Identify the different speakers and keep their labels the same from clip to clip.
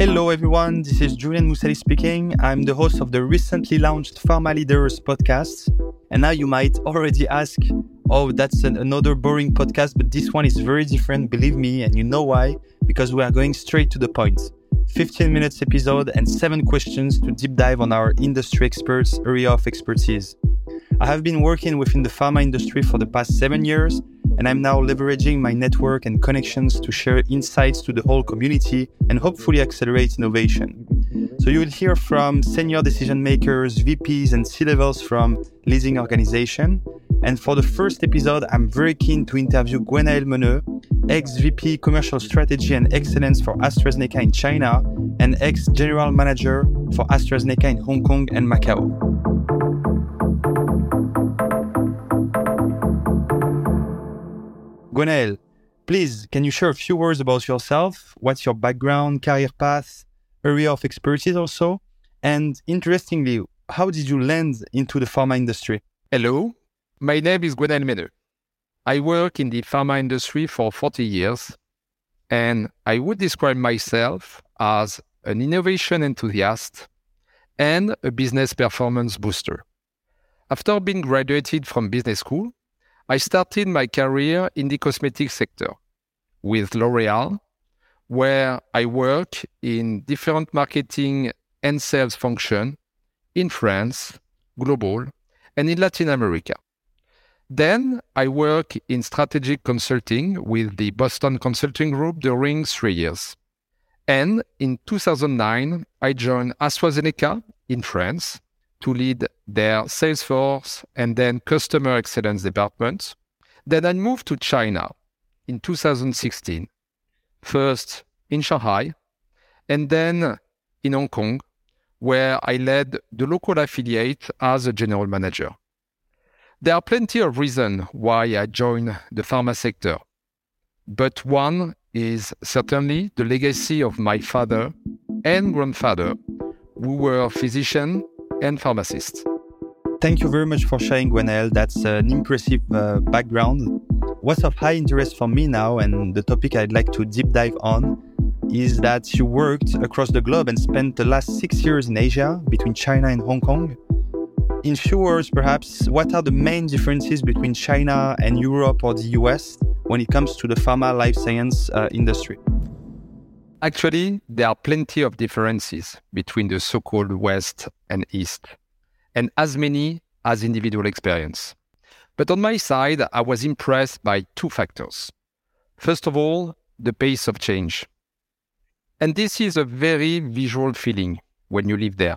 Speaker 1: Hello, everyone. This is Julian Moussali speaking. I'm the host of the recently launched Pharma Leaders podcast. And now you might already ask, oh, that's an, another boring podcast, but this one is very different, believe me. And you know why? Because we are going straight to the point. 15 minutes episode and seven questions to deep dive on our industry experts' area of expertise. I have been working within the pharma industry for the past seven years and I'm now leveraging my network and connections to share insights to the whole community and hopefully accelerate innovation. So you will hear from senior decision makers, VPs, and C-levels from leading organization. And for the first episode, I'm very keen to interview Gwenael Meneux, ex-VP Commercial Strategy and Excellence for AstraZeneca in China and ex-General Manager for AstraZeneca in Hong Kong and Macau. Gwenael, please, can you share a few words about yourself? What's your background, career path, area of expertise also? And interestingly, how did you land into the pharma industry?
Speaker 2: Hello, my name is Gwenael Meneux. I work in the pharma industry for 40 years, and I would describe myself as an innovation enthusiast and a business performance booster. After being graduated from business school, I started my career in the cosmetic sector with L'Oreal, where I work in different marketing and sales function in France, global, and in Latin America. Then I work in strategic consulting with the Boston Consulting Group during three years. And in 2009, I joined AstraZeneca in France to lead their sales force and then customer excellence departments. Then I moved to China in 2016, first in Shanghai and then in Hong Kong, where I led the local affiliate as a general manager. There are plenty of reasons why I joined the pharma sector, but one is certainly the legacy of my father and grandfather, who were physicians and pharmacist.
Speaker 1: Thank you very much for sharing, Gwenael. That's an impressive uh, background. What's of high interest for me now, and the topic I'd like to deep dive on, is that you worked across the globe and spent the last six years in Asia, between China and Hong Kong. In few words, perhaps, what are the main differences between China and Europe or the US when it comes to the pharma life science uh, industry?
Speaker 2: Actually, there are plenty of differences between the so called West and East, and as many as individual experience. But on my side, I was impressed by two factors. First of all, the pace of change. And this is a very visual feeling when you live there.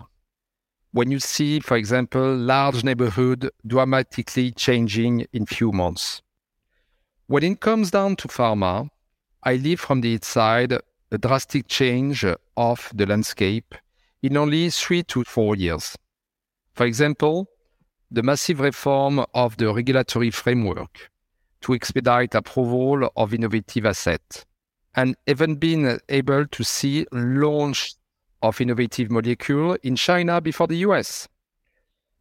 Speaker 2: When you see, for example, large neighborhood dramatically changing in few months. When it comes down to pharma, I live from the inside a drastic change of the landscape in only three to four years. For example, the massive reform of the regulatory framework to expedite approval of innovative assets, and even being able to see launch of innovative molecule in China before the US.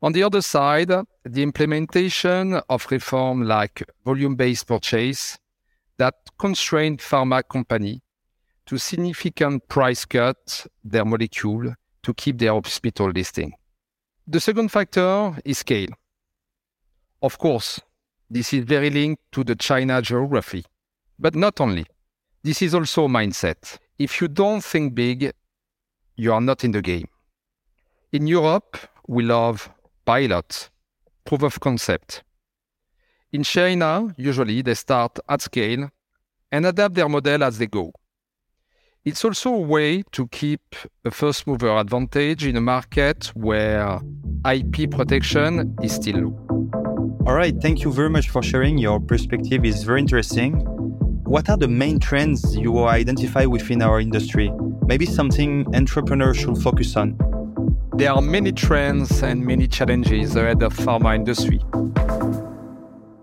Speaker 2: On the other side, the implementation of reform like volume-based purchase that constrain pharma company to significant price cut their molecule to keep their hospital listing. The second factor is scale. Of course, this is very linked to the China geography, but not only. This is also mindset. If you don't think big, you are not in the game. In Europe, we love pilot, proof of concept. In China, usually they start at scale and adapt their model as they go. It's also a way to keep a first mover advantage in a market where IP protection is still low.
Speaker 1: All right, thank you very much for sharing. Your perspective is very interesting. What are the main trends you identify within our industry? Maybe something entrepreneurs should focus on.
Speaker 2: There are many trends and many challenges ahead of the pharma industry.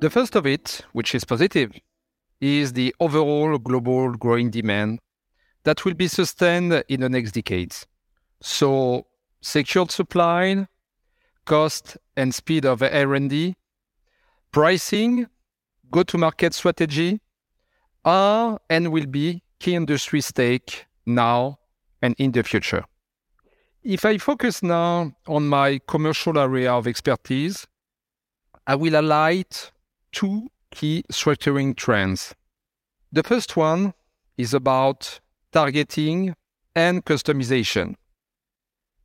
Speaker 2: The first of it, which is positive, is the overall global growing demand that will be sustained in the next decades. So, secured supply, cost and speed of R&D, pricing, go-to-market strategy are and will be key industry stake now and in the future. If I focus now on my commercial area of expertise, I will highlight two key structuring trends. The first one is about targeting and customization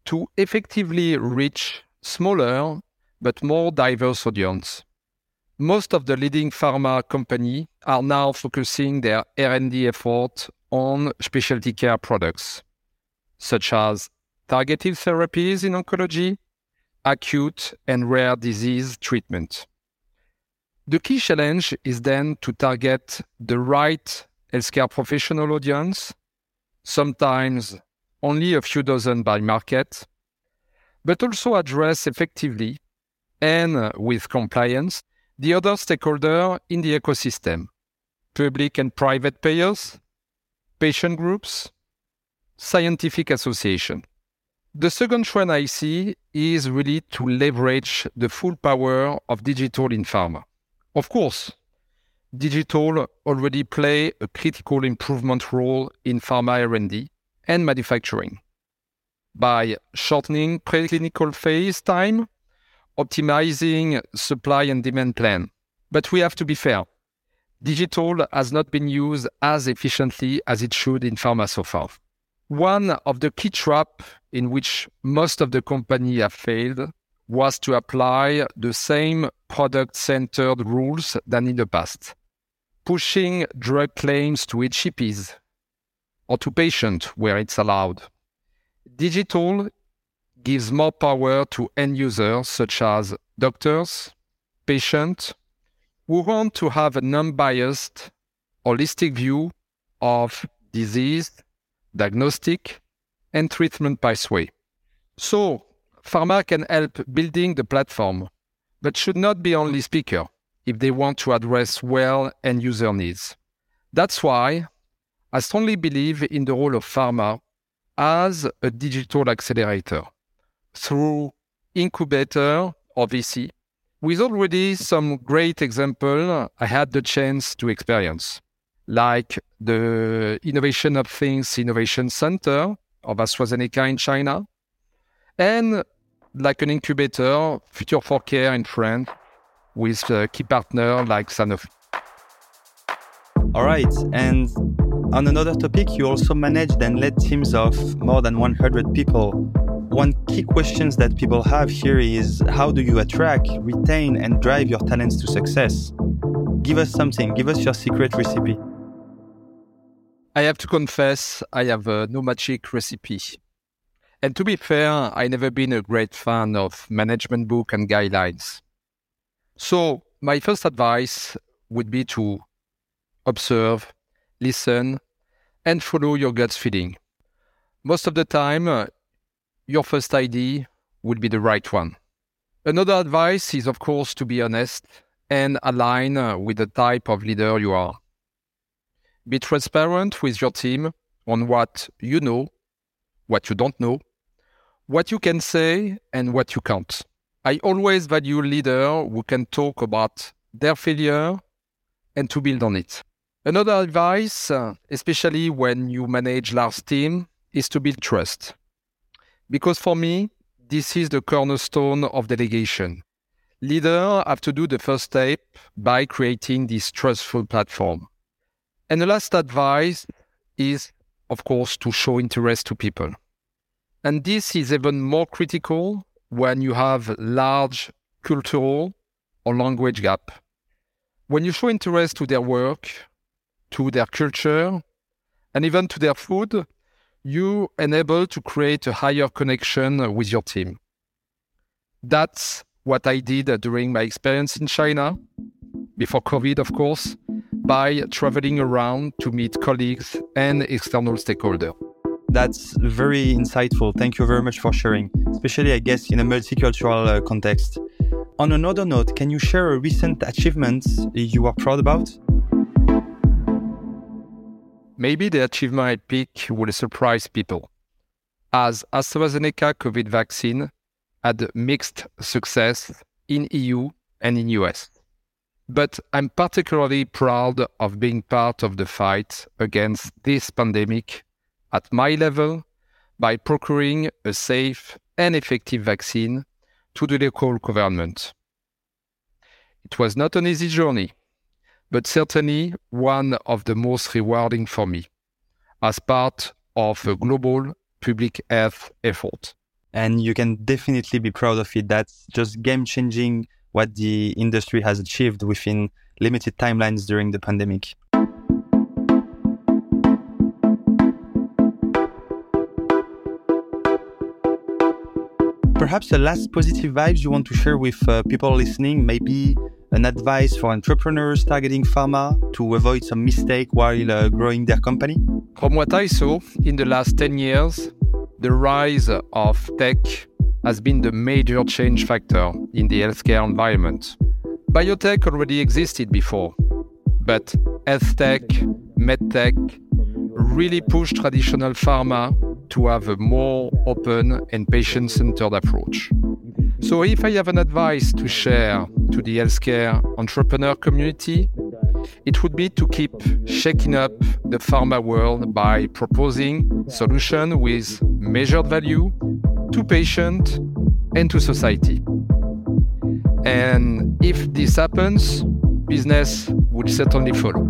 Speaker 2: to effectively reach smaller but more diverse audience. Most of the leading pharma companies are now focusing their R&D effort on specialty care products, such as targeted therapies in oncology, acute and rare disease treatment. The key challenge is then to target the right healthcare professional audience, sometimes only a few dozen by market, but also address effectively and with compliance the other stakeholder in the ecosystem, public and private payers, patient groups, scientific association. The second trend I see is really to leverage the full power of digital in pharma. Of course, digital already play a critical improvement role in pharma R&D and manufacturing by shortening preclinical phase time, optimizing supply and demand plan. But we have to be fair. Digital has not been used as efficiently as it should in pharma so far. One of the key traps in which most of the company have failed was to apply the same product centered rules than in the past, pushing drug claims to HCPs or to patients where it's allowed. Digital gives more power to end users such as doctors, patients, who want to have an unbiased, holistic view of disease diagnostic, and treatment pathway. So, pharma can help building the platform, but should not be only speaker if they want to address well end user needs. That's why I strongly believe in the role of pharma as a digital accelerator through incubator or VC, with already some great example I had the chance to experience like the Innovation of Things Innovation Center of AstraZeneca in China, and like an incubator, Future for Care in France, with a key partner like Sanofi.
Speaker 1: All right. And on another topic, you also managed and led teams of more than 100 people. One key questions that people have here is how do you attract, retain, and drive your talents to success? Give us something, give us your secret recipe.
Speaker 2: I have to confess, I have uh, no magic recipe. And to be fair, I never been a great fan of management book and guidelines. So my first advice would be to observe, listen, and follow your gut feeling. Most of the time, uh, your first idea would be the right one. Another advice is, of course, to be honest and align uh, with the type of leader you are. Be transparent with your team on what you know, what you don't know, what you can say, and what you can't. I always value leaders who can talk about their failure and to build on it. Another advice, uh, especially when you manage large team, is to build trust. Because for me, this is the cornerstone of delegation. Leaders have to do the first step by creating this trustful platform. And the last advice is, of course, to show interest to people. And this is even more critical when you have large cultural or language gap. When you show interest to their work, to their culture, and even to their food, you enable to create a higher connection with your team. That's what I did during my experience in China, before COVID, of course, by traveling around to meet colleagues and external stakeholders.
Speaker 1: That's very insightful. Thank you very much for sharing, especially, I guess, in a multicultural uh, context. On another note, can you share a recent achievement you are proud about?
Speaker 2: Maybe the achievement I pick will surprise people. As AstraZeneca COVID vaccine had mixed success in EU and in US. But I'm particularly proud of being part of the fight against this pandemic at my level by procuring a safe and effective vaccine to the local government. It was not an easy journey, but certainly one of the most rewarding for me as part of a global public health effort.
Speaker 1: And you can definitely be proud of it. That's just game changing what the industry has achieved within limited timelines during the pandemic. Perhaps the last positive vibes you want to share with uh, people listening, maybe an advice for entrepreneurs targeting pharma to avoid some mistake while uh, growing their company?
Speaker 2: From what I saw in the last 10 years, the rise of tech has been the major change factor in the healthcare environment. Biotech already existed before, but health tech, medtech really pushed traditional pharma to have a more open and patient centered approach. So, if I have an advice to share to the healthcare entrepreneur community, it would be to keep shaking up the pharma world by proposing solutions with measured value to patient and to society. And if this happens, business will certainly follow.